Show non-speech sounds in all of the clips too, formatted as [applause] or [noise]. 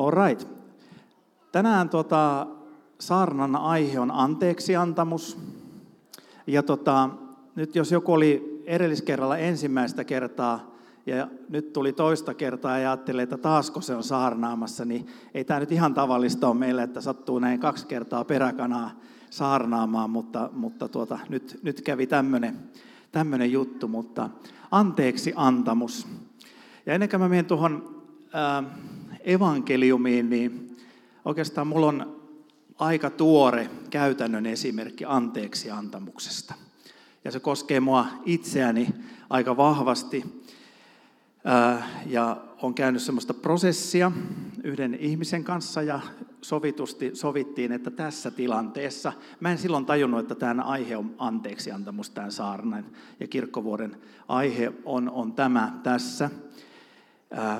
All right. Tänään tota, saarnan aihe on anteeksiantamus. Ja tota, nyt jos joku oli edelliskerralla ensimmäistä kertaa ja nyt tuli toista kertaa ja ajattelee, että taasko se on saarnaamassa, niin ei tämä nyt ihan tavallista ole meille, että sattuu näin kaksi kertaa peräkanaa saarnaamaan, mutta, mutta tuota, nyt, nyt kävi tämmöinen juttu, mutta anteeksi antamus. Ja ennen kuin mä menen tuohon äh, evankeliumiin, niin oikeastaan mulla on aika tuore käytännön esimerkki anteeksi antamuksesta. Ja se koskee mua itseäni aika vahvasti. Ja on käynyt semmoista prosessia yhden ihmisen kanssa ja sovitusti sovittiin, että tässä tilanteessa, mä en silloin tajunnut, että tämä aihe on anteeksiantamus, tämän saarnan ja kirkkovuoden aihe on, on tämä tässä.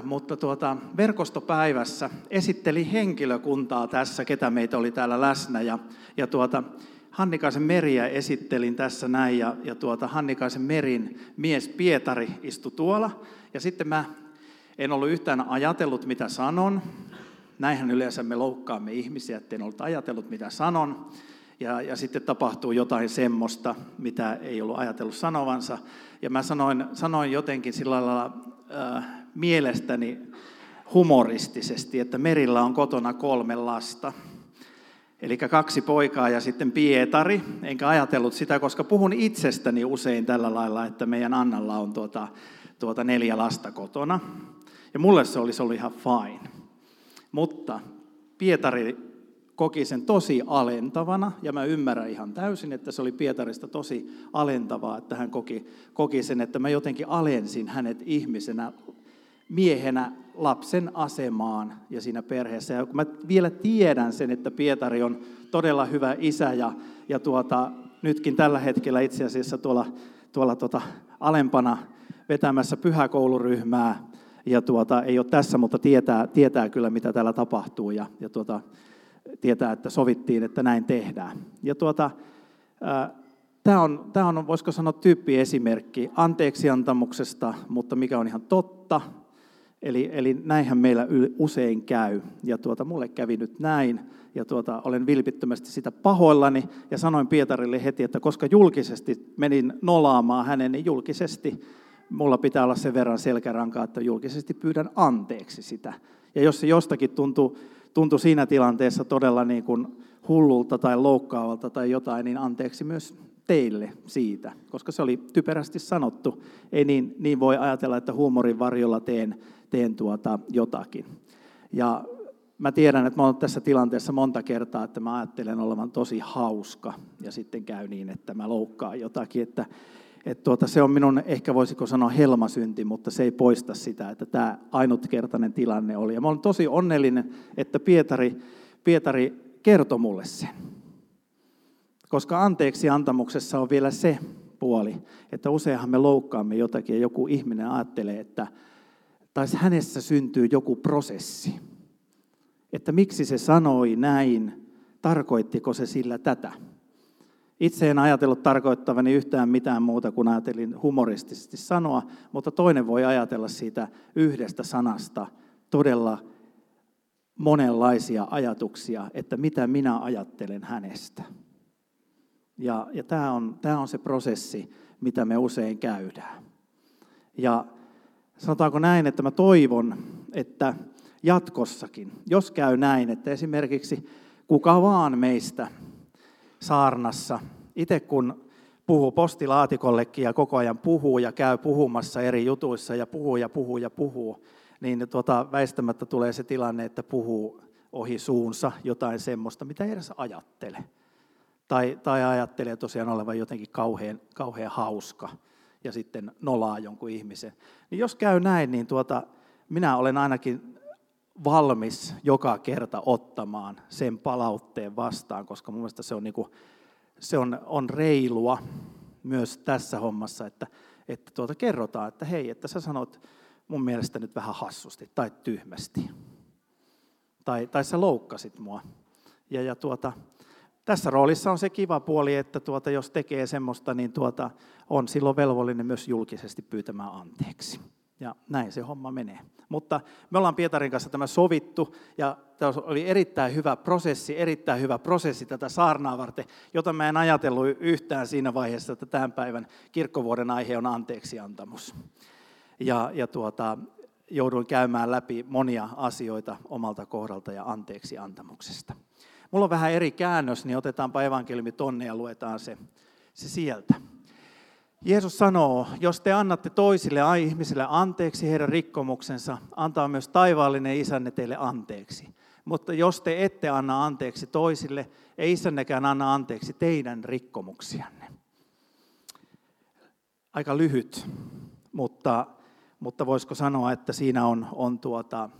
Mutta tuota, verkostopäivässä esitteli henkilökuntaa tässä, ketä meitä oli täällä läsnä. Ja, ja tuota, Hannikaisen Meriä esittelin tässä näin, ja, ja tuota, Hannikaisen Merin mies Pietari istui tuolla. Ja sitten mä en ollut yhtään ajatellut, mitä sanon. Näinhän yleensä me loukkaamme ihmisiä, että en ollut ajatellut, mitä sanon. Ja, ja sitten tapahtuu jotain semmoista, mitä ei ollut ajatellut sanovansa. Ja mä sanoin, sanoin jotenkin sillä lailla äh, mielestäni humoristisesti, että Merillä on kotona kolme lasta. Eli kaksi poikaa ja sitten Pietari. Enkä ajatellut sitä, koska puhun itsestäni usein tällä lailla, että meidän Annalla on tuota, tuota neljä lasta kotona. Ja mulle se olisi ollut ihan fine. Mutta Pietari koki sen tosi alentavana, ja mä ymmärrän ihan täysin, että se oli Pietarista tosi alentavaa, että hän koki, koki sen, että mä jotenkin alensin hänet ihmisenä, miehenä lapsen asemaan ja siinä perheessä. Ja kun mä vielä tiedän sen, että Pietari on todella hyvä isä ja, ja tuota, nytkin tällä hetkellä itse asiassa tuolla, tuolla tuota, alempana vetämässä pyhäkouluryhmää, ja tuota, ei ole tässä, mutta tietää, tietää kyllä, mitä täällä tapahtuu, ja, ja tuota, tietää, että sovittiin, että näin tehdään. Ja tuota, Tämä on, tämä on, voisiko sanoa, tyyppiesimerkki anteeksiantamuksesta, mutta mikä on ihan totta. Eli, eli näinhän meillä usein käy. Ja tuota, mulle kävi nyt näin, ja tuota, olen vilpittömästi sitä pahoillani, ja sanoin Pietarille heti, että koska julkisesti menin nolaamaan hänen, niin julkisesti mulla pitää olla sen verran selkärankaa, että julkisesti pyydän anteeksi sitä. Ja jos se jostakin tuntuu, tuntuu siinä tilanteessa todella niin kuin hullulta tai loukkaavalta tai jotain, niin anteeksi myös teille siitä, koska se oli typerästi sanottu. Ei niin, niin voi ajatella, että huumorin varjolla teen, teen tuota jotakin. Ja mä tiedän, että mä olen tässä tilanteessa monta kertaa, että mä ajattelen olevan tosi hauska, ja sitten käy niin, että mä loukkaan jotakin, että että tuota, se on minun, ehkä voisiko sanoa helmasynti, mutta se ei poista sitä, että tämä ainutkertainen tilanne oli. Ja mä olen tosi onnellinen, että Pietari, Pietari kertoi mulle sen. Koska anteeksi antamuksessa on vielä se puoli, että useinhan me loukkaamme jotakin ja joku ihminen ajattelee, että tai hänessä syntyy joku prosessi. Että miksi se sanoi näin, tarkoittiko se sillä tätä. Itse en ajatellut tarkoittavani yhtään mitään muuta kuin ajatelin humoristisesti sanoa, mutta toinen voi ajatella siitä yhdestä sanasta todella monenlaisia ajatuksia, että mitä minä ajattelen hänestä. Ja, ja tämä, on, tämä on se prosessi, mitä me usein käydään. Ja sanotaanko näin, että mä toivon, että jatkossakin, jos käy näin, että esimerkiksi kuka vaan meistä saarnassa. Itse kun puhuu postilaatikollekin ja koko ajan puhuu ja käy puhumassa eri jutuissa ja puhuu ja puhuu ja puhuu, niin tuota, väistämättä tulee se tilanne, että puhuu ohi suunsa jotain semmoista, mitä ei edes ajattele. Tai, tai ajattelee tosiaan olevan jotenkin kauhean, kauhean hauska ja sitten nolaa jonkun ihmisen. Niin jos käy näin, niin tuota, minä olen ainakin valmis joka kerta ottamaan sen palautteen vastaan, koska mun mielestä se on, niin kuin, se on, on reilua myös tässä hommassa, että, että tuota kerrotaan, että hei, että sä sanot mun mielestä nyt vähän hassusti tai tyhmästi. Tai, tai sä loukkasit mua. Ja, ja tuota, tässä roolissa on se kiva puoli, että tuota, jos tekee semmoista, niin tuota, on silloin velvollinen myös julkisesti pyytämään anteeksi. Ja näin se homma menee. Mutta me ollaan Pietarin kanssa tämä sovittu ja tämä oli erittäin hyvä prosessi, erittäin hyvä prosessi tätä saarnaa varten, jota mä en ajatellut yhtään siinä vaiheessa, että tämän päivän kirkkovuoden aihe on anteeksiantamus. Ja, ja tuota, jouduin käymään läpi monia asioita omalta kohdalta ja anteeksiantamuksesta. Mulla on vähän eri käännös, niin otetaanpa evankeliumi tonne ja luetaan se, se sieltä. Jeesus sanoo, jos te annatte toisille ihmisille anteeksi heidän rikkomuksensa, antaa myös taivaallinen isänne teille anteeksi. Mutta jos te ette anna anteeksi toisille, ei isännekään anna anteeksi teidän rikkomuksianne. Aika lyhyt, mutta, mutta voisiko sanoa, että siinä on, on tuota,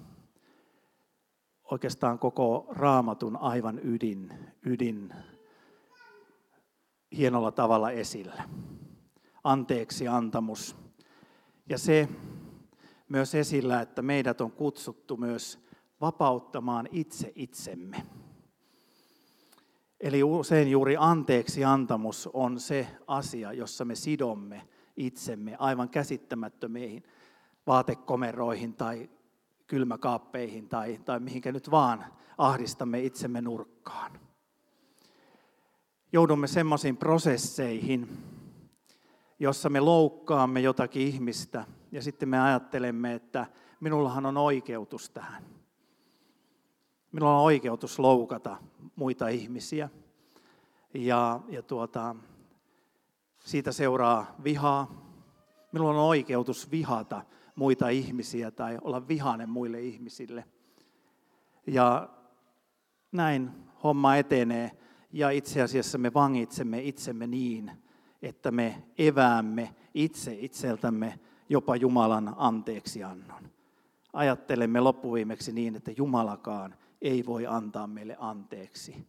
oikeastaan koko raamatun aivan ydin, ydin hienolla tavalla esillä anteeksi antamus. Ja se myös esillä, että meidät on kutsuttu myös vapauttamaan itse itsemme. Eli usein juuri anteeksi antamus on se asia, jossa me sidomme itsemme aivan käsittämättömiin vaatekomeroihin tai kylmäkaappeihin tai, tai mihinkä nyt vaan ahdistamme itsemme nurkkaan. Joudumme semmoisiin prosesseihin, jossa me loukkaamme jotakin ihmistä ja sitten me ajattelemme, että minullahan on oikeutus tähän. Minulla on oikeutus loukata muita ihmisiä. Ja, ja tuota, siitä seuraa vihaa. Minulla on oikeutus vihata muita ihmisiä tai olla vihainen muille ihmisille. Ja näin homma etenee ja itse asiassa me vangitsemme itsemme niin, että me eväämme itse itseltämme jopa Jumalan anteeksiannon. Ajattelemme loppuviimeksi niin, että Jumalakaan ei voi antaa meille anteeksi.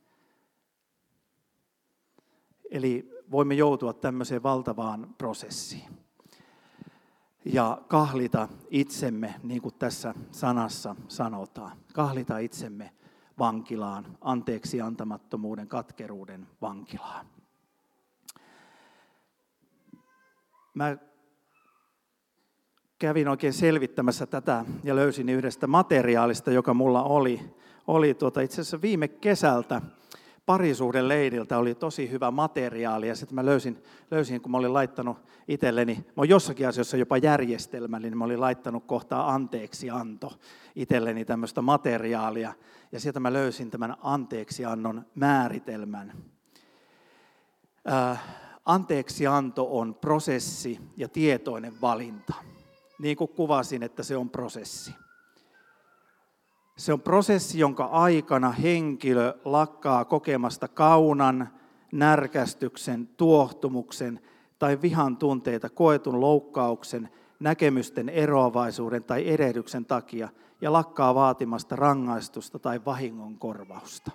Eli voimme joutua tämmöiseen valtavaan prosessiin. Ja kahlita itsemme, niin kuin tässä sanassa sanotaan. Kahlita itsemme vankilaan, anteeksi antamattomuuden, katkeruuden vankilaan. Mä kävin oikein selvittämässä tätä ja löysin yhdestä materiaalista, joka mulla oli, oli tuota, itse asiassa viime kesältä parisuuden leiriltä oli tosi hyvä materiaali ja sitten mä löysin, löysin, kun mä olin laittanut itselleni, mä olen jossakin asiassa jopa järjestelmällinen, mä olin laittanut kohtaa anteeksianto itselleni tämmöistä materiaalia ja sieltä mä löysin tämän anteeksiannon määritelmän. Äh, anteeksianto on prosessi ja tietoinen valinta. Niin kuin kuvasin, että se on prosessi. Se on prosessi, jonka aikana henkilö lakkaa kokemasta kaunan, närkästyksen, tuohtumuksen tai vihan tunteita koetun loukkauksen, näkemysten eroavaisuuden tai erehdyksen takia ja lakkaa vaatimasta rangaistusta tai vahingon korvausta.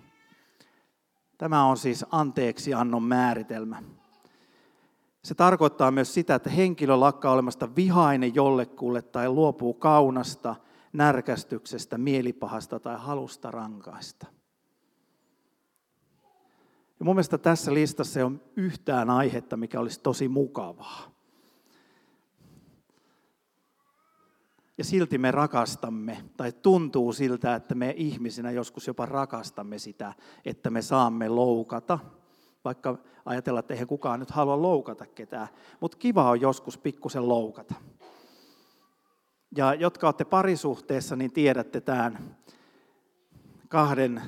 Tämä on siis anteeksiannon määritelmä. Se tarkoittaa myös sitä, että henkilö lakkaa olemasta vihainen jollekulle tai luopuu kaunasta, närkästyksestä, mielipahasta tai halusta rankaista. Ja mun mielestä tässä listassa ei ole yhtään aihetta, mikä olisi tosi mukavaa. Ja silti me rakastamme, tai tuntuu siltä, että me ihmisinä joskus jopa rakastamme sitä, että me saamme loukata – vaikka ajatella, että eihän kukaan nyt halua loukata ketään. Mutta kiva on joskus pikkusen loukata. Ja jotka olette parisuhteessa, niin tiedätte tämän kahden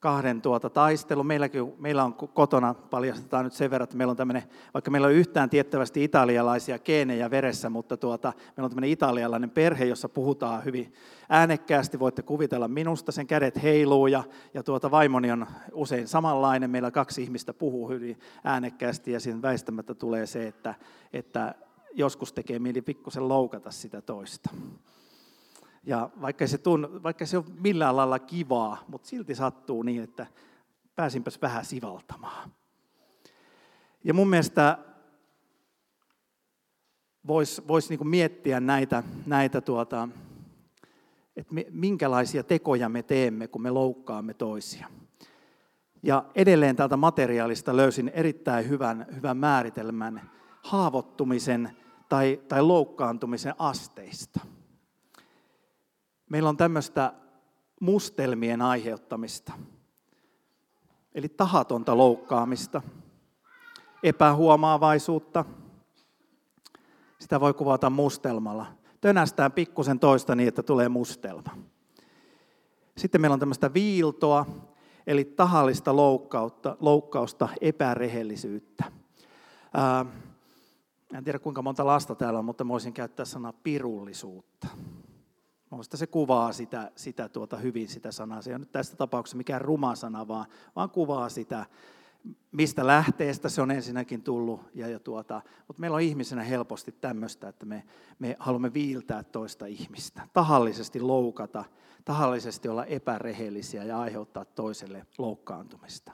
kahden tuota taistelu. Meilläkin, meillä on kotona, paljastetaan nyt sen verran, että meillä on tämmöinen, vaikka meillä on yhtään tiettävästi italialaisia geenejä veressä, mutta tuota, meillä on tämmöinen italialainen perhe, jossa puhutaan hyvin äänekkäästi. Voitte kuvitella minusta, sen kädet heiluu ja, ja tuota, vaimoni on usein samanlainen. Meillä kaksi ihmistä puhuu hyvin äänekkäästi ja siinä väistämättä tulee se, että, että joskus tekee mieli pikkusen loukata sitä toista. Ja vaikka se, tunn, vaikka se on millään lailla kivaa, mutta silti sattuu niin, että pääsinpäs vähän sivaltamaan. Ja mun mielestä voisi vois niinku miettiä näitä, näitä tuota, että minkälaisia tekoja me teemme, kun me loukkaamme toisia. Ja edelleen täältä materiaalista löysin erittäin hyvän, hyvän määritelmän haavoittumisen tai, tai loukkaantumisen asteista. meillä on tämmöistä mustelmien aiheuttamista. Eli tahatonta loukkaamista, epähuomaavaisuutta. Sitä voi kuvata mustelmalla. Tönästään pikkusen toista niin, että tulee mustelma. Sitten meillä on tämmöistä viiltoa, eli tahallista loukkausta, loukkausta epärehellisyyttä. Ää, en tiedä kuinka monta lasta täällä on, mutta voisin käyttää sanaa pirullisuutta. Minusta se kuvaa sitä, sitä tuota hyvin sitä sanaa. Se ei ole nyt tässä tapauksessa mikään ruma sana, vaan, vaan kuvaa sitä, mistä lähteestä se on ensinnäkin tullut. Ja, ja tuota, mutta meillä on ihmisenä helposti tämmöistä, että me, me haluamme viiltää toista ihmistä, tahallisesti loukata, tahallisesti olla epärehellisiä ja aiheuttaa toiselle loukkaantumista.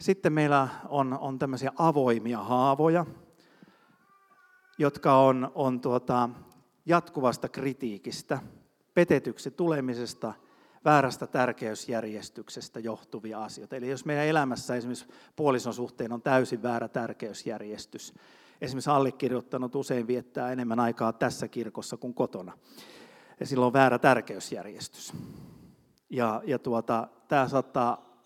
Sitten meillä on, on tämmöisiä avoimia haavoja, jotka on, on tuota, jatkuvasta kritiikistä, petetyksi tulemisesta, väärästä tärkeysjärjestyksestä johtuvia asioita. Eli jos meidän elämässä esimerkiksi puolison suhteen on täysin väärä tärkeysjärjestys, esimerkiksi allekirjoittanut usein viettää enemmän aikaa tässä kirkossa kuin kotona, ja silloin on väärä tärkeysjärjestys. Ja, ja tuota, tämä saattaa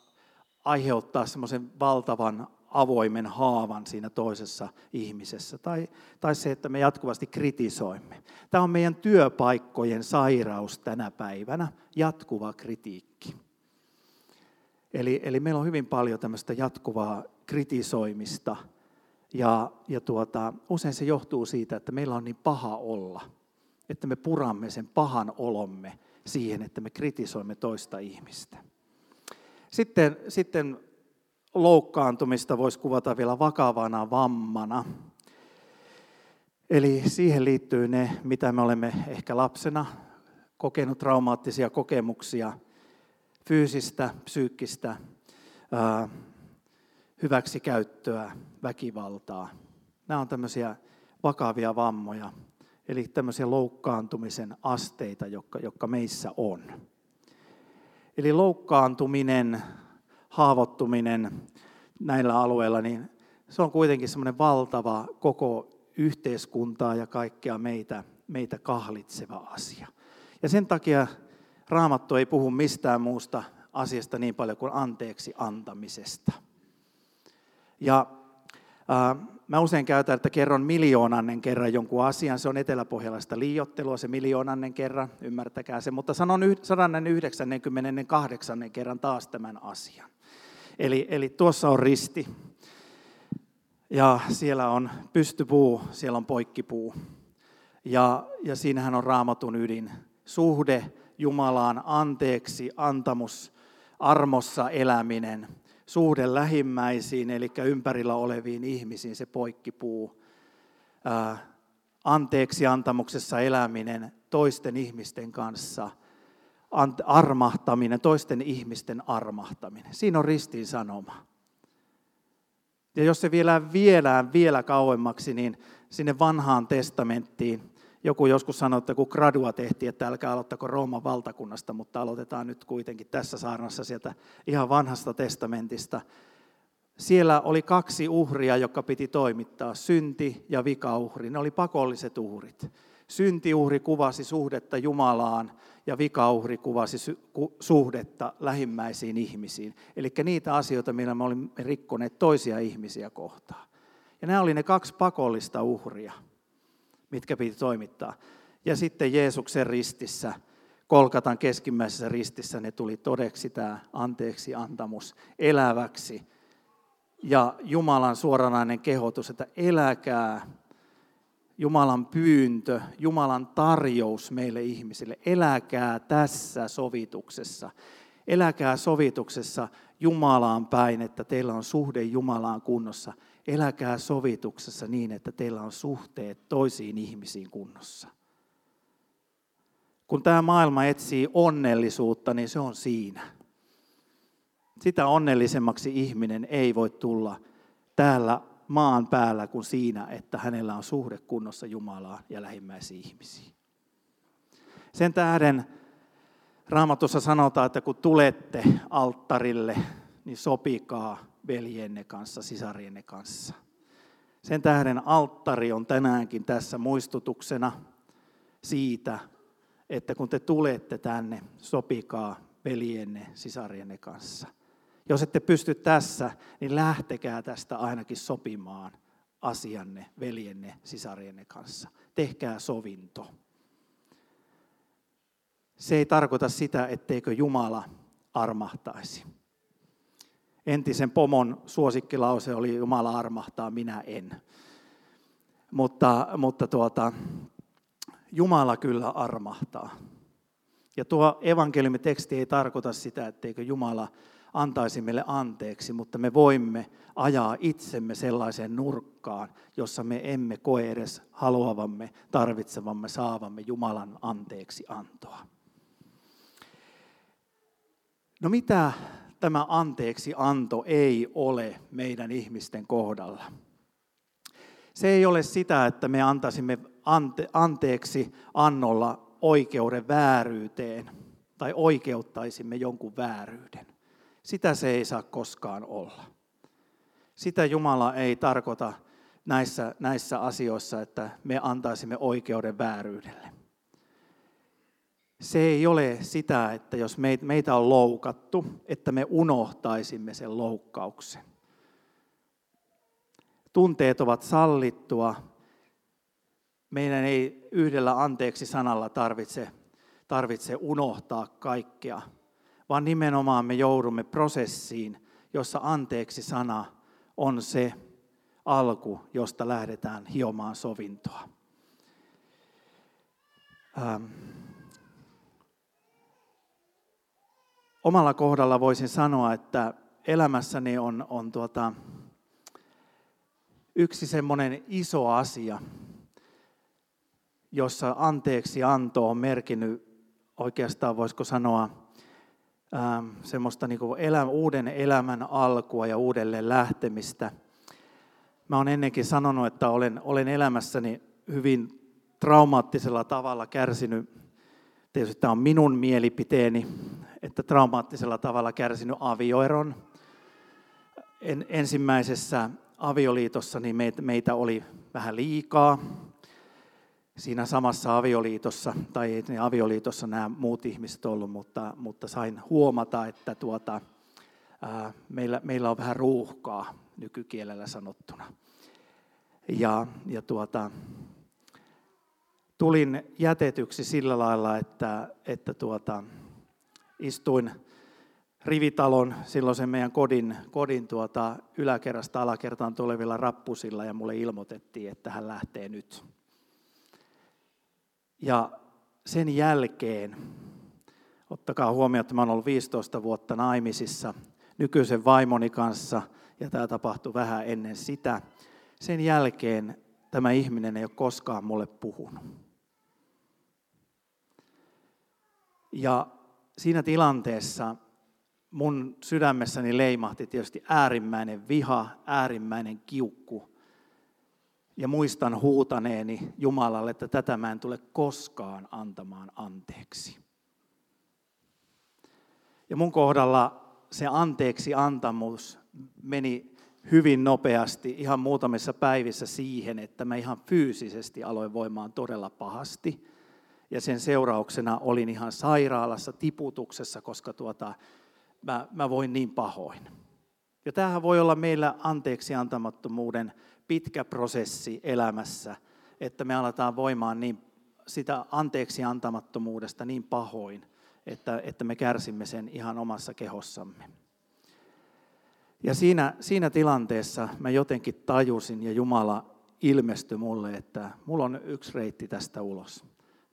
aiheuttaa semmoisen valtavan avoimen haavan siinä toisessa ihmisessä. Tai, tai se, että me jatkuvasti kritisoimme. Tämä on meidän työpaikkojen sairaus tänä päivänä, jatkuva kritiikki. Eli, eli meillä on hyvin paljon tämmöistä jatkuvaa kritisoimista. Ja, ja tuota, usein se johtuu siitä, että meillä on niin paha olla, että me puramme sen pahan olomme siihen, että me kritisoimme toista ihmistä. Sitten, sitten loukkaantumista voisi kuvata vielä vakavana vammana. Eli siihen liittyy ne, mitä me olemme ehkä lapsena kokenut traumaattisia kokemuksia, fyysistä, psyykkistä, hyväksikäyttöä, väkivaltaa. Nämä on tämmöisiä vakavia vammoja, eli tämmöisiä loukkaantumisen asteita, jotka, jotka meissä on. Eli loukkaantuminen haavoittuminen näillä alueilla, niin se on kuitenkin semmoinen valtava koko yhteiskuntaa ja kaikkea meitä, meitä kahlitseva asia. Ja sen takia Raamattu ei puhu mistään muusta asiasta niin paljon kuin anteeksi antamisesta. Ja äh, mä usein käytän, että kerron miljoonannen kerran jonkun asian. Se on eteläpohjalaista liiottelua, se miljoonannen kerran, ymmärtäkää se. Mutta sanon 198. kerran taas tämän asian. Eli, eli tuossa on risti. Ja siellä on pystypuu, siellä on poikkipuu. Ja, ja siinähän on raamatun ydin. Suhde Jumalaan, anteeksi, antamus, armossa eläminen. Suhde lähimmäisiin, eli ympärillä oleviin ihmisiin, se poikkipuu. Anteeksi antamuksessa eläminen toisten ihmisten kanssa – armahtaminen, toisten ihmisten armahtaminen. Siinä on ristiin sanoma. Ja jos se vielä viedään vielä kauemmaksi, niin sinne vanhaan testamenttiin, joku joskus sanoi, että kun gradua tehtiin, että älkää aloittako Rooman valtakunnasta, mutta aloitetaan nyt kuitenkin tässä saarnassa sieltä ihan vanhasta testamentista. Siellä oli kaksi uhria, jotka piti toimittaa, synti ja vikauhri. Ne oli pakolliset uhrit. Syntiuhri kuvasi suhdetta Jumalaan ja vikauhri kuvasi suhdetta lähimmäisiin ihmisiin. Eli niitä asioita, millä me olimme rikkoneet toisia ihmisiä kohtaan. Ja nämä oli ne kaksi pakollista uhria, mitkä piti toimittaa. Ja sitten Jeesuksen ristissä, Kolkatan keskimmäisessä ristissä ne tuli todeksi tämä anteeksi antamus eläväksi. Ja Jumalan suoranainen kehotus, että eläkää Jumalan pyyntö, Jumalan tarjous meille ihmisille. Eläkää tässä sovituksessa. Eläkää sovituksessa Jumalaan päin, että teillä on suhde Jumalaan kunnossa. Eläkää sovituksessa niin, että teillä on suhteet toisiin ihmisiin kunnossa. Kun tämä maailma etsii onnellisuutta, niin se on siinä. Sitä onnellisemmaksi ihminen ei voi tulla täällä maan päällä kuin siinä, että hänellä on suhde kunnossa Jumalaa ja lähimmäisiin ihmisiin. Sen tähden Raamatussa sanotaan, että kun tulette alttarille, niin sopikaa veljenne kanssa, sisarienne kanssa. Sen tähden alttari on tänäänkin tässä muistutuksena siitä, että kun te tulette tänne, sopikaa veljenne, sisarienne kanssa. Jos ette pysty tässä, niin lähtekää tästä ainakin sopimaan asianne, veljenne, sisarienne kanssa. Tehkää sovinto. Se ei tarkoita sitä, etteikö Jumala armahtaisi. Entisen pomon suosikkilause oli Jumala armahtaa, minä en. Mutta, mutta tuota, Jumala kyllä armahtaa. Ja tuo evankeliumiteksti ei tarkoita sitä, etteikö Jumala antaisi meille anteeksi, mutta me voimme ajaa itsemme sellaiseen nurkkaan, jossa me emme koe edes haluavamme, tarvitsevamme, saavamme Jumalan anteeksi antoa. No mitä tämä anteeksi anto ei ole meidän ihmisten kohdalla? Se ei ole sitä, että me antaisimme ante, anteeksi annolla oikeuden vääryyteen tai oikeuttaisimme jonkun vääryyden. Sitä se ei saa koskaan olla. Sitä Jumala ei tarkoita näissä, näissä asioissa, että me antaisimme oikeuden vääryydelle. Se ei ole sitä, että jos meitä on loukattu, että me unohtaisimme sen loukkauksen. Tunteet ovat sallittua. Meidän ei yhdellä anteeksi sanalla tarvitse, tarvitse unohtaa kaikkea, vaan nimenomaan me joudumme prosessiin, jossa anteeksi sana on se alku, josta lähdetään hiomaan sovintoa. Ähm. Omalla kohdalla voisin sanoa, että elämässäni on, on tuota, yksi semmoinen iso asia, jossa anteeksi anto on merkinnyt oikeastaan, voisiko sanoa, ähm, semmoista niin kuin elä, uuden elämän alkua ja uudelleen lähtemistä. Mä olen ennenkin sanonut, että olen, olen elämässäni hyvin traumaattisella tavalla kärsinyt, tietysti tämä on minun mielipiteeni, että traumaattisella tavalla kärsinyt avioeron. En, ensimmäisessä avioliitossa niin meitä, meitä oli vähän liikaa. Siinä samassa avioliitossa, tai ei avioliitossa nämä muut ihmiset ollut, mutta, mutta sain huomata, että tuota, ää, meillä, meillä on vähän ruuhkaa nykykielellä sanottuna. Ja, ja tuota, tulin jätetyksi sillä lailla, että, että tuota, istuin rivitalon, silloin sen meidän kodin, kodin tuota, yläkerrasta alakertaan tulevilla rappusilla ja mulle ilmoitettiin, että hän lähtee nyt. Ja sen jälkeen, ottakaa huomioon, että mä olen ollut 15 vuotta naimisissa nykyisen vaimoni kanssa, ja tämä tapahtui vähän ennen sitä. Sen jälkeen tämä ihminen ei ole koskaan mulle puhunut. Ja siinä tilanteessa mun sydämessäni leimahti tietysti äärimmäinen viha, äärimmäinen kiukku. Ja muistan huutaneeni Jumalalle, että tätä mä en tule koskaan antamaan anteeksi. Ja mun kohdalla se anteeksi antamus meni hyvin nopeasti, ihan muutamissa päivissä siihen, että mä ihan fyysisesti aloin voimaan todella pahasti. Ja sen seurauksena olin ihan sairaalassa tiputuksessa, koska tuota, mä, mä voin niin pahoin. Ja tämähän voi olla meillä anteeksi antamattomuuden pitkä prosessi elämässä, että me aletaan voimaan niin, sitä anteeksi antamattomuudesta niin pahoin, että, että me kärsimme sen ihan omassa kehossamme. Ja siinä, siinä tilanteessa mä jotenkin tajusin ja Jumala ilmestyi mulle, että mulla on yksi reitti tästä ulos.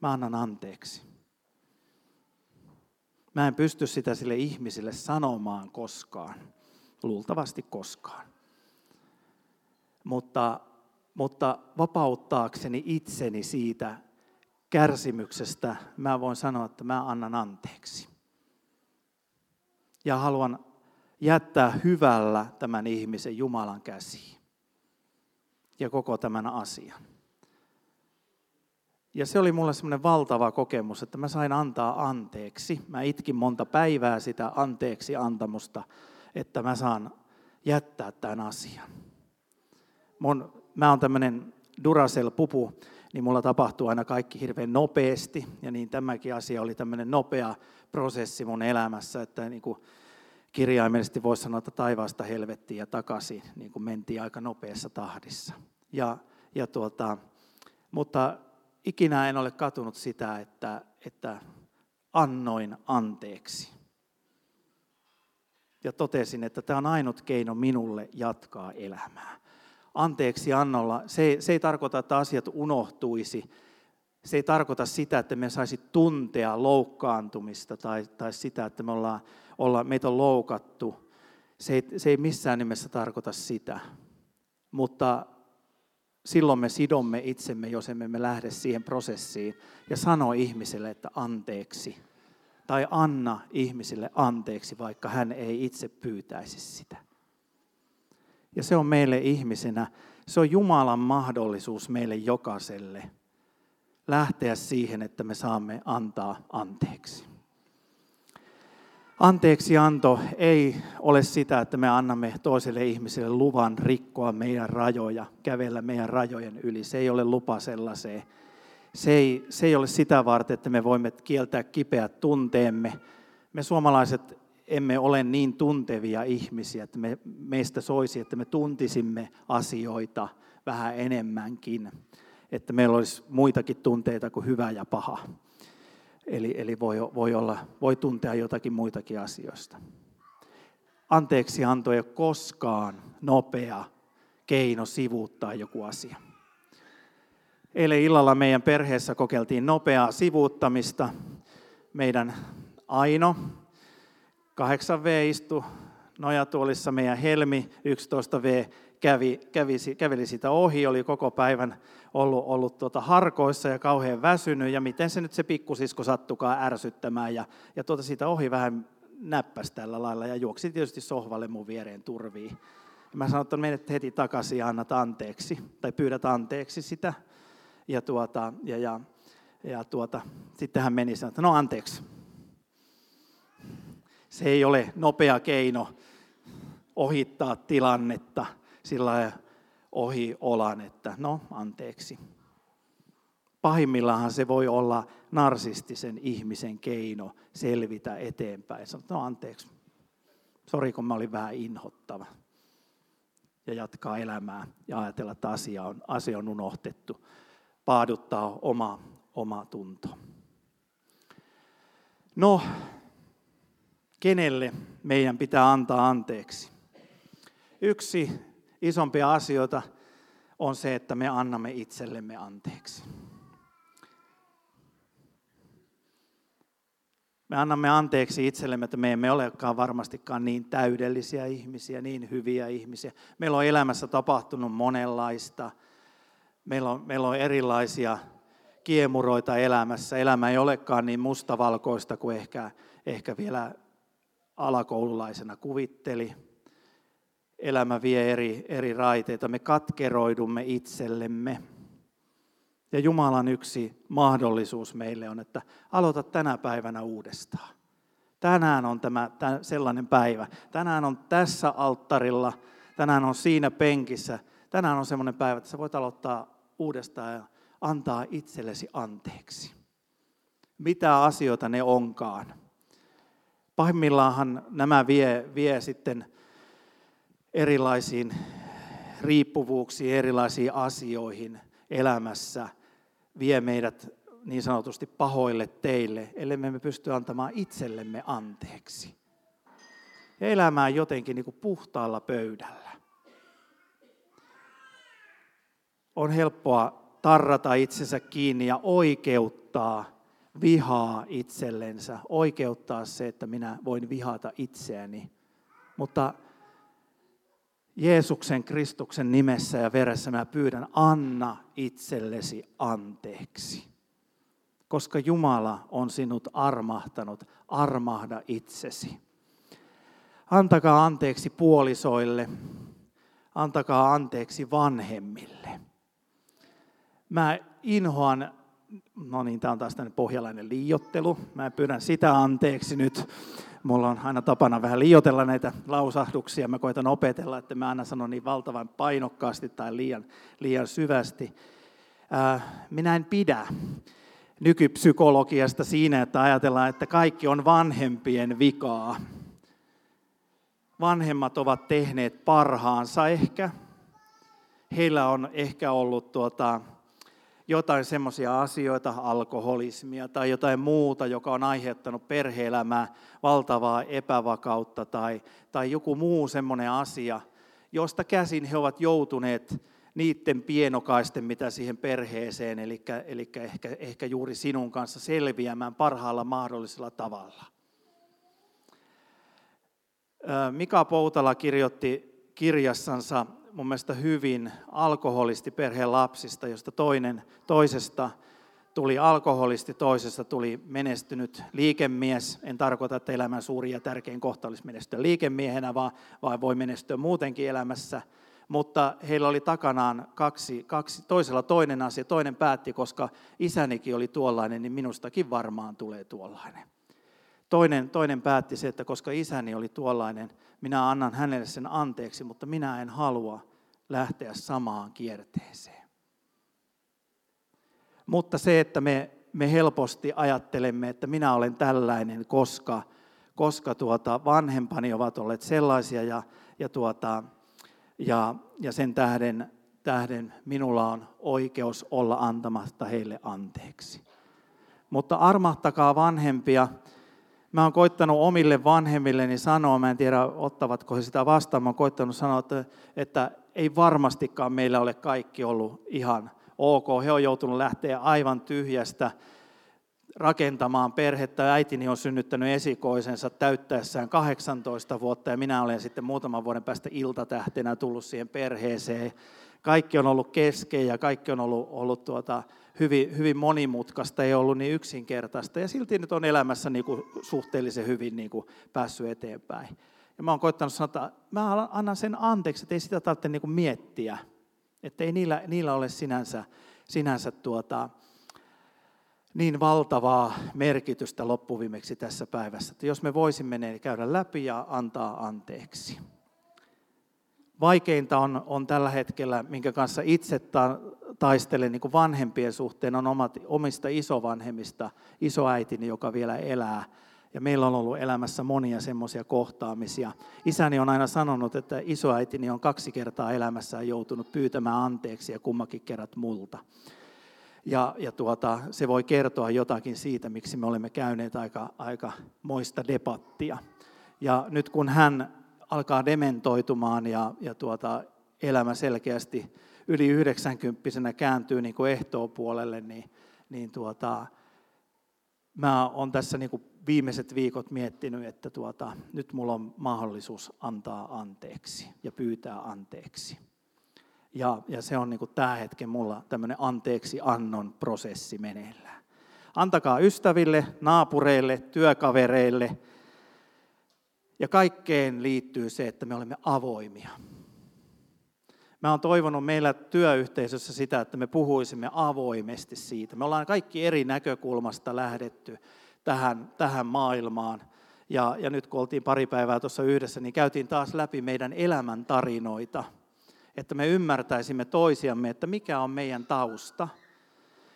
Mä annan anteeksi. Mä en pysty sitä sille ihmisille sanomaan koskaan, luultavasti koskaan. Mutta, mutta vapauttaakseni itseni siitä kärsimyksestä, mä voin sanoa, että mä annan anteeksi. Ja haluan jättää hyvällä tämän ihmisen Jumalan käsiin ja koko tämän asian. Ja se oli mulle semmoinen valtava kokemus, että mä sain antaa anteeksi. Mä itkin monta päivää sitä anteeksi antamusta, että mä saan jättää tämän asian. Mun, mä oon tämmöinen Duracell-pupu niin mulla tapahtuu aina kaikki hirveän nopeasti. Ja niin tämäkin asia oli tämmöinen nopea prosessi mun elämässä, että niin kuin kirjaimellisesti voisi sanoa, että taivaasta helvettiin ja takaisin niin kuin mentiin aika nopeassa tahdissa. Ja, ja tuota, mutta ikinä en ole katunut sitä, että, että annoin anteeksi. Ja totesin, että tämä on ainut keino minulle jatkaa elämää. Anteeksi annolla, se, se ei tarkoita, että asiat unohtuisi. Se ei tarkoita sitä, että me saisi tuntea loukkaantumista tai, tai sitä, että me ollaan, ollaan, meitä on loukattu. Se ei, se ei missään nimessä tarkoita sitä. Mutta silloin me sidomme itsemme, jos emme me lähde siihen prosessiin ja sano ihmiselle, että anteeksi. Tai anna ihmisille anteeksi, vaikka hän ei itse pyytäisi sitä. Ja se on meille ihmisenä, se on Jumalan mahdollisuus meille jokaiselle lähteä siihen, että me saamme antaa anteeksi. Anteeksi anto ei ole sitä, että me annamme toiselle ihmiselle luvan rikkoa meidän rajoja, kävellä meidän rajojen yli. Se ei ole lupa sellaiseen. Se ei, se ei ole sitä varten, että me voimme kieltää kipeät tunteemme. Me suomalaiset emme ole niin tuntevia ihmisiä, että me, meistä soisi, että me tuntisimme asioita vähän enemmänkin. Että meillä olisi muitakin tunteita kuin hyvä ja paha. Eli, eli voi, voi, olla, voi tuntea jotakin muitakin asioista. Anteeksi anto ei ole koskaan nopea keino sivuuttaa joku asia. Eilen illalla meidän perheessä kokeiltiin nopeaa sivuuttamista. Meidän Aino, 8V istui nojatuolissa, meidän Helmi, 11V, kävi, kävi, käveli sitä ohi, oli koko päivän ollut, ollut tuota harkoissa ja kauhean väsynyt, ja miten se nyt se pikkusisko sattukaan ärsyttämään, ja, ja tuota siitä ohi vähän näppäsi tällä lailla, ja juoksi tietysti sohvalle mun viereen turviin. Ja mä sanoin, että menet heti takaisin ja annat anteeksi, tai pyydät anteeksi sitä, ja, tuota, ja, ja, ja tuota, sitten hän meni sanoa, että no anteeksi. Se ei ole nopea keino ohittaa tilannetta, sillä ohi olan, että no anteeksi. Pahimmillaan se voi olla narsistisen ihmisen keino selvitä eteenpäin. Sanoit, no anteeksi, sori kun mä olin vähän inhottava. Ja jatkaa elämää ja ajatella, että asia on, asia on unohtettu. Paaduttaa oma, oma tunto. No, kenelle meidän pitää antaa anteeksi? Yksi isompia asioita on se, että me annamme itsellemme anteeksi. Me annamme anteeksi itsellemme, että me emme olekaan varmastikaan niin täydellisiä ihmisiä, niin hyviä ihmisiä. Meillä on elämässä tapahtunut monenlaista. Meillä on, meillä on erilaisia kiemuroita elämässä. Elämä ei olekaan niin mustavalkoista kuin ehkä, ehkä vielä alakoululaisena kuvitteli elämä vie eri, eri raiteita. Me katkeroidumme itsellemme. Ja Jumalan yksi mahdollisuus meille on, että aloita tänä päivänä uudestaan. Tänään on tämä, sellainen päivä. Tänään on tässä alttarilla, tänään on siinä penkissä. Tänään on sellainen päivä, että sä voit aloittaa uudestaan ja antaa itsellesi anteeksi. Mitä asioita ne onkaan. Pahimmillaanhan nämä vie, vie sitten erilaisiin riippuvuuksiin, erilaisiin asioihin elämässä, vie meidät niin sanotusti pahoille teille, ellei me pysty antamaan itsellemme anteeksi. Ja elämään jotenkin niin kuin puhtaalla pöydällä. On helppoa tarrata itsensä kiinni ja oikeuttaa vihaa itsellensä, oikeuttaa se, että minä voin vihata itseäni. Mutta Jeesuksen Kristuksen nimessä ja veressä mä pyydän, anna itsellesi anteeksi. Koska Jumala on sinut armahtanut, armahda itsesi. Antakaa anteeksi puolisoille, antakaa anteeksi vanhemmille. Mä inhoan, no niin, tämä on taas tämmöinen pohjalainen liiottelu. Mä pyydän sitä anteeksi nyt Mulla on aina tapana vähän liotella näitä lausahduksia. Mä koitan opetella, että mä aina sanon niin valtavan painokkaasti tai liian, liian syvästi. minä en pidä nykypsykologiasta siinä, että ajatellaan, että kaikki on vanhempien vikaa. Vanhemmat ovat tehneet parhaansa ehkä. Heillä on ehkä ollut tuota, jotain semmoisia asioita, alkoholismia tai jotain muuta, joka on aiheuttanut perheelämää valtavaa epävakautta tai, tai joku muu semmoinen asia, josta käsin he ovat joutuneet niiden pienokaisten, mitä siihen perheeseen, eli, eli ehkä, ehkä juuri sinun kanssa selviämään parhaalla mahdollisella tavalla. Mika Poutala kirjoitti kirjassansa mun mielestä hyvin alkoholisti perheen lapsista, josta toinen toisesta tuli alkoholisti, toisesta tuli menestynyt liikemies. En tarkoita, että elämän suuri ja tärkein kohta olisi menestyä liikemiehenä, vaan, vaan voi menestyä muutenkin elämässä. Mutta heillä oli takanaan kaksi, kaksi, toisella toinen asia, toinen päätti, koska isänikin oli tuollainen, niin minustakin varmaan tulee tuollainen. Toinen, toinen päätti se, että koska isäni oli tuollainen, minä annan hänelle sen anteeksi, mutta minä en halua lähteä samaan kierteeseen. Mutta se, että me, me helposti ajattelemme, että minä olen tällainen, koska, koska tuota, vanhempani ovat olleet sellaisia ja, ja, tuota, ja, ja sen tähden, tähden minulla on oikeus olla antamatta heille anteeksi. Mutta armahtakaa vanhempia mä oon koittanut omille vanhemmilleni sanoa, mä en tiedä ottavatko he sitä vastaan, mä oon koittanut sanoa, että, että ei varmastikaan meillä ole kaikki ollut ihan ok. He on joutunut lähteä aivan tyhjästä rakentamaan perhettä. Äitini on synnyttänyt esikoisensa täyttäessään 18 vuotta ja minä olen sitten muutaman vuoden päästä iltatähtenä tullut siihen perheeseen. Kaikki on ollut kesken ja kaikki on ollut, ollut tuota, hyvin, hyvin monimutkaista, ei ollut niin yksinkertaista. Ja silti nyt on elämässä niin kuin suhteellisen hyvin niin kuin päässyt eteenpäin. Ja mä oon koittanut sanoa, että mä annan sen anteeksi, että ei sitä tarvitse niin kuin miettiä. Että ei niillä, niillä ole sinänsä, sinänsä tuota, niin valtavaa merkitystä loppuviimeksi tässä päivässä. Että jos me voisimme ne käydä läpi ja antaa anteeksi. Vaikeinta on, on tällä hetkellä, minkä kanssa itse taistelen niin kuin vanhempien suhteen, on omat, omista isovanhemmista, isoäitini, joka vielä elää. Ja meillä on ollut elämässä monia semmoisia kohtaamisia. Isäni on aina sanonut, että isoäitini on kaksi kertaa elämässään joutunut pyytämään anteeksi ja kummakin kerrat multa. Ja, ja tuota, se voi kertoa jotakin siitä, miksi me olemme käyneet aika, aika moista debattia. Ja nyt kun hän alkaa dementoitumaan ja, ja tuota, elämä selkeästi yli 90 kääntyy niin kuin ehtoopuolelle, niin, niin tuota, mä olen tässä niin kuin viimeiset viikot miettinyt, että tuota, nyt mulla on mahdollisuus antaa anteeksi ja pyytää anteeksi. Ja, ja se on niin kuin tämä hetken mulla tämmöinen anteeksi annon prosessi meneillään. Antakaa ystäville, naapureille, työkavereille. Ja kaikkeen liittyy se, että me olemme avoimia. Mä oon toivonut meillä työyhteisössä sitä, että me puhuisimme avoimesti siitä. Me ollaan kaikki eri näkökulmasta lähdetty tähän, tähän maailmaan. Ja, ja nyt kun oltiin pari päivää tuossa yhdessä, niin käytiin taas läpi meidän elämän tarinoita, että me ymmärtäisimme toisiamme, että mikä on meidän tausta,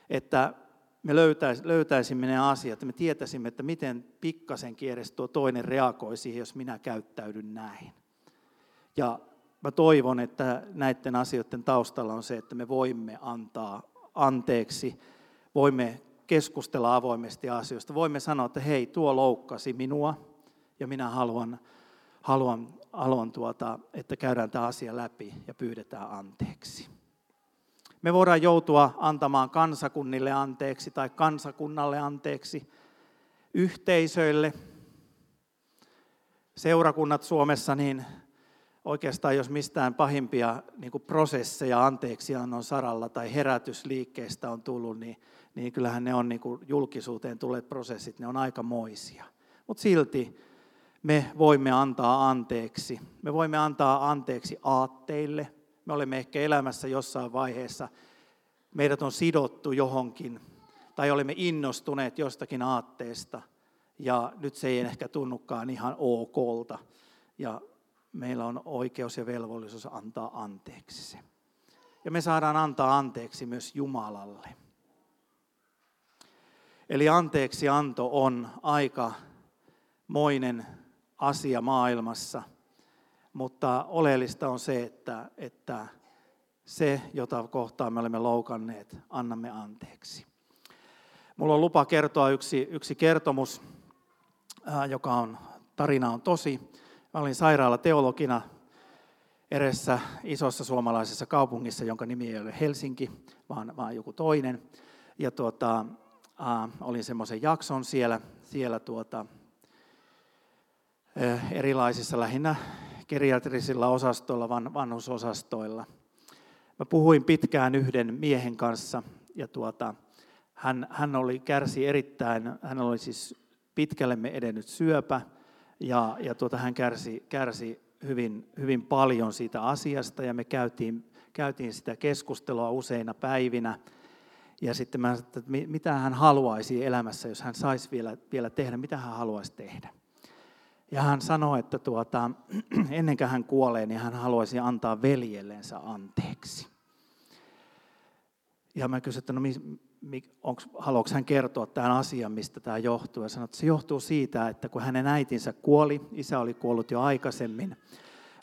että me löytäisimme ne asiat, että me tietäisimme, että miten pikkasen edes tuo toinen reagoi siihen, jos minä käyttäydyn näin. Ja mä toivon, että näiden asioiden taustalla on se, että me voimme antaa anteeksi, voimme keskustella avoimesti asioista, voimme sanoa, että hei, tuo loukkasi minua ja minä haluan, haluan, haluan tuota, että käydään tämä asia läpi ja pyydetään anteeksi. Me voidaan joutua antamaan kansakunnille anteeksi tai kansakunnalle anteeksi, yhteisöille. Seurakunnat Suomessa, niin oikeastaan jos mistään pahimpia niin kuin prosesseja anteeksiannon saralla tai herätysliikkeestä on tullut, niin, niin kyllähän ne on niin kuin julkisuuteen tulleet prosessit, ne on aika moisia. Mutta silti me voimme antaa anteeksi. Me voimme antaa anteeksi aatteille. Me olemme ehkä elämässä jossain vaiheessa, meidät on sidottu johonkin, tai olemme innostuneet jostakin aatteesta, ja nyt se ei ehkä tunnukaan ihan okolta. Ja meillä on oikeus ja velvollisuus antaa anteeksi se. ja me saadaan antaa anteeksi myös Jumalalle. Eli anteeksi anto on aika moinen asia maailmassa, mutta oleellista on se, että, että se, jota kohtaan me olemme loukanneet, annamme anteeksi. Mulla on lupa kertoa yksi, yksi kertomus, joka on, tarina on tosi. Mä olin sairaala teologina erässä isossa suomalaisessa kaupungissa, jonka nimi ei ole Helsinki, vaan, vaan joku toinen. Ja tuota, äh, olin semmoisen jakson siellä, siellä tuota, äh, erilaisissa lähinnä geriatrisilla osastoilla, van, vanhusosastoilla. Mä puhuin pitkään yhden miehen kanssa ja tuota, hän, hän oli kärsi erittäin, hän oli siis pitkälle me edennyt syöpä ja, ja tuota, hän kärsi, kärsi hyvin, hyvin paljon siitä asiasta ja me käytiin, käytiin sitä keskustelua useina päivinä. Ja sitten mä että mitä hän haluaisi elämässä, jos hän saisi vielä, vielä tehdä, mitä hän haluaisi tehdä. Ja hän sanoi, että tuota, [clears throat] ennen kuin hän kuolee, niin hän haluaisi antaa veljellensä anteeksi. Ja mä kysyin, että no, onko, haluaako hän kertoa tämän asian, mistä tämä johtuu. Ja sanoi, että se johtuu siitä, että kun hänen äitinsä kuoli, isä oli kuollut jo aikaisemmin,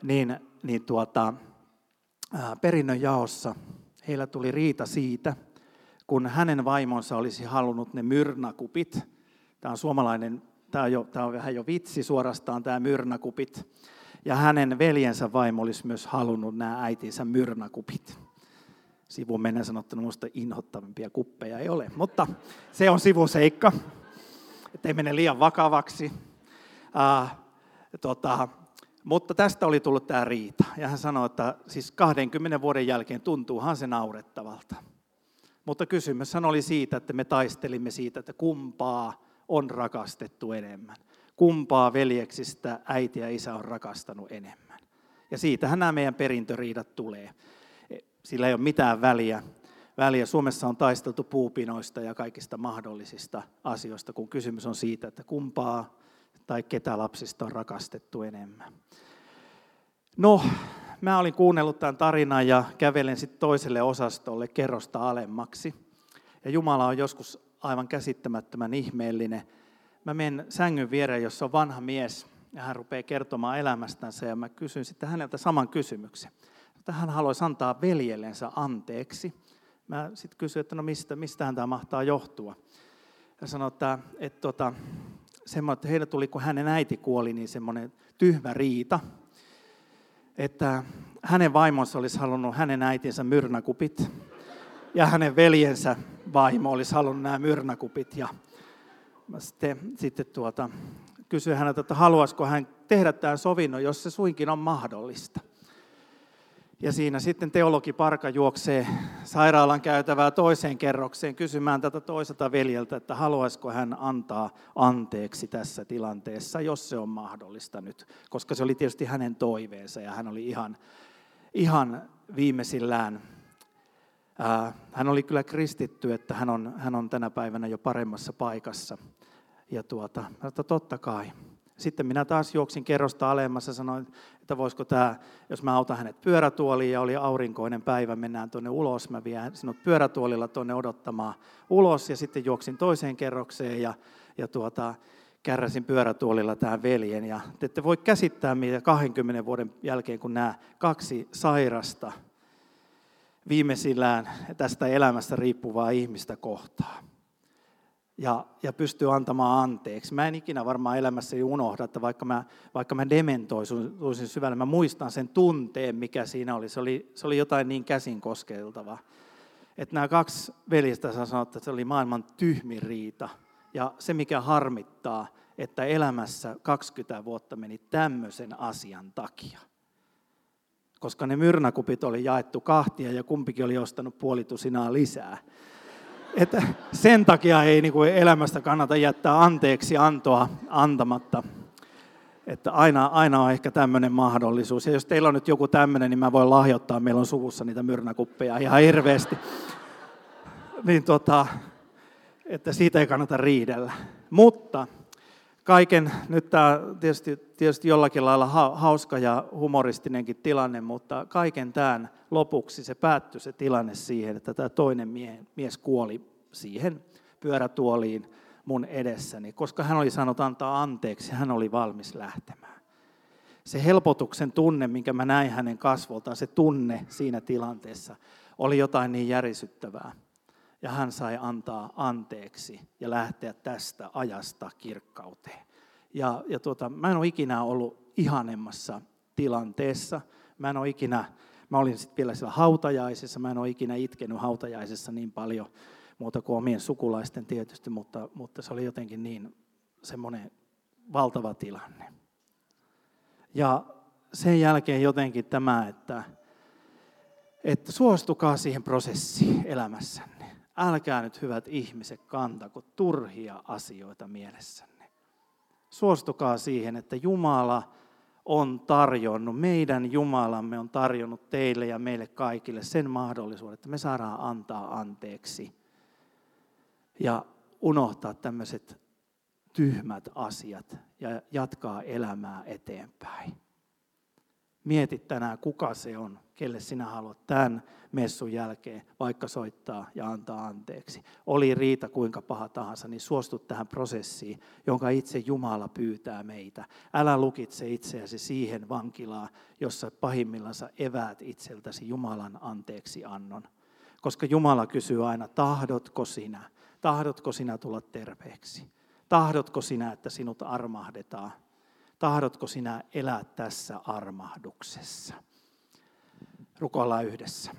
niin, niin tuota, perinnön jaossa heillä tuli riita siitä, kun hänen vaimonsa olisi halunnut ne myrnakupit. Tämä on suomalainen, tämä on, jo, tämä on vähän jo vitsi suorastaan, tämä myrnakupit. Ja hänen veljensä vaimo olisi myös halunnut nämä äitinsä myrnakupit sivuun mennä sanottuna minusta inhottavimpia kuppeja ei ole, mutta se on sivuseikka, ettei mene liian vakavaksi. Uh, tota, mutta tästä oli tullut tämä riita. Ja hän sanoi, että siis 20 vuoden jälkeen tuntuuhan se naurettavalta. Mutta kysymys oli siitä, että me taistelimme siitä, että kumpaa on rakastettu enemmän. Kumpaa veljeksistä äiti ja isä on rakastanut enemmän. Ja siitähän nämä meidän perintöriidat tulee. Sillä ei ole mitään väliä. väliä. Suomessa on taisteltu puupinoista ja kaikista mahdollisista asioista, kun kysymys on siitä, että kumpaa tai ketä lapsista on rakastettu enemmän. No, mä olin kuunnellut tämän tarinan ja kävelen sitten toiselle osastolle kerrosta alemmaksi. Ja Jumala on joskus aivan käsittämättömän ihmeellinen. Mä menen sängyn viereen, jossa on vanha mies, ja hän rupeaa kertomaan elämästänsä, ja mä kysyn sitten häneltä saman kysymyksen että hän haluaisi antaa veljellensä anteeksi. Mä sitten kysyin, että no mistä, mistähän tämä mahtaa johtua. Ja sanoi, että, että, tota, semmoinen, että heille tuli, kun hänen äiti kuoli, niin semmoinen tyhmä riita, että hänen vaimonsa olisi halunnut hänen äitinsä myrnäkupit, ja hänen veljensä vaimo olisi halunnut nämä myrnäkupit. Ja mä sitten, sitten tuota, kysyin häneltä, että haluaisiko hän tehdä tämän sovinnon, jos se suinkin on mahdollista. Ja siinä sitten teologi Parka juoksee sairaalan käytävää toiseen kerrokseen kysymään tätä toiselta veljeltä, että haluaisiko hän antaa anteeksi tässä tilanteessa, jos se on mahdollista nyt. Koska se oli tietysti hänen toiveensa ja hän oli ihan, ihan viimeisillään. Hän oli kyllä kristitty, että hän on, hän on tänä päivänä jo paremmassa paikassa. Ja tuota, että totta kai. Sitten minä taas juoksin kerrosta alemmassa sanoin, että voisiko tämä, jos mä autan hänet pyörätuoliin ja oli aurinkoinen päivä, mennään tuonne ulos, mä vien sinut pyörätuolilla tuonne odottamaan ulos ja sitten juoksin toiseen kerrokseen ja, ja tuota, kärräsin pyörätuolilla tähän veljen. Ja te ette voi käsittää, mitä 20 vuoden jälkeen, kun nämä kaksi sairasta viimeisillään tästä elämästä riippuvaa ihmistä kohtaa ja, ja pystyy antamaan anteeksi. Mä en ikinä varmaan elämässäni unohda, että vaikka mä, vaikka mä dementoisin syvällä, mä muistan sen tunteen, mikä siinä oli. Se oli, se oli jotain niin käsin koskeltavaa. Että nämä kaksi veljestä sanoivat, että se oli maailman tyhmin riita. Ja se, mikä harmittaa, että elämässä 20 vuotta meni tämmöisen asian takia. Koska ne myrnäkupit oli jaettu kahtia ja kumpikin oli ostanut puolitusinaa lisää että sen takia ei niin kuin elämästä kannata jättää anteeksi antoa antamatta. Että aina, aina on ehkä tämmöinen mahdollisuus. Ja jos teillä on nyt joku tämmöinen, niin mä voin lahjoittaa. Meillä on suvussa niitä myrnäkuppeja ihan hirveästi. Niin tota, että siitä ei kannata riidellä. Mutta kaiken, nyt tämä tietysti, tietysti jollakin lailla hauska ja humoristinenkin tilanne, mutta kaiken tämän lopuksi se päättyi se tilanne siihen, että tämä toinen mies kuoli siihen pyörätuoliin mun edessäni, koska hän oli saanut antaa anteeksi, hän oli valmis lähtemään. Se helpotuksen tunne, minkä mä näin hänen kasvoltaan, se tunne siinä tilanteessa, oli jotain niin järisyttävää. Ja hän sai antaa anteeksi ja lähteä tästä ajasta kirkkauteen. Ja, ja tuota, mä en ole ikinä ollut ihanemmassa tilanteessa. Mä en ole ikinä, mä olin sitten vielä siellä hautajaisessa, mä en ole ikinä itkenyt hautajaisessa niin paljon, muuta kuin omien sukulaisten tietysti, mutta, mutta se oli jotenkin niin semmoinen valtava tilanne. Ja sen jälkeen jotenkin tämä, että, että suostukaa siihen prosessiin elämässänne. Älkää nyt hyvät ihmiset kantako turhia asioita mielessänne. Suostukaa siihen, että Jumala on tarjonnut, meidän Jumalamme on tarjonnut teille ja meille kaikille sen mahdollisuuden, että me saadaan antaa anteeksi ja unohtaa tämmöiset tyhmät asiat ja jatkaa elämää eteenpäin. Mieti tänään, kuka se on, kelle sinä haluat tämän messun jälkeen vaikka soittaa ja antaa anteeksi. Oli riita kuinka paha tahansa, niin suostu tähän prosessiin, jonka itse Jumala pyytää meitä. Älä lukitse itseäsi siihen vankilaan, jossa pahimmillansa eväät itseltäsi Jumalan anteeksi annon. Koska Jumala kysyy aina, tahdotko sinä? Tahdotko sinä tulla terveeksi? Tahdotko sinä, että sinut armahdetaan? Tahdotko sinä elää tässä armahduksessa? Rukoillaan yhdessä.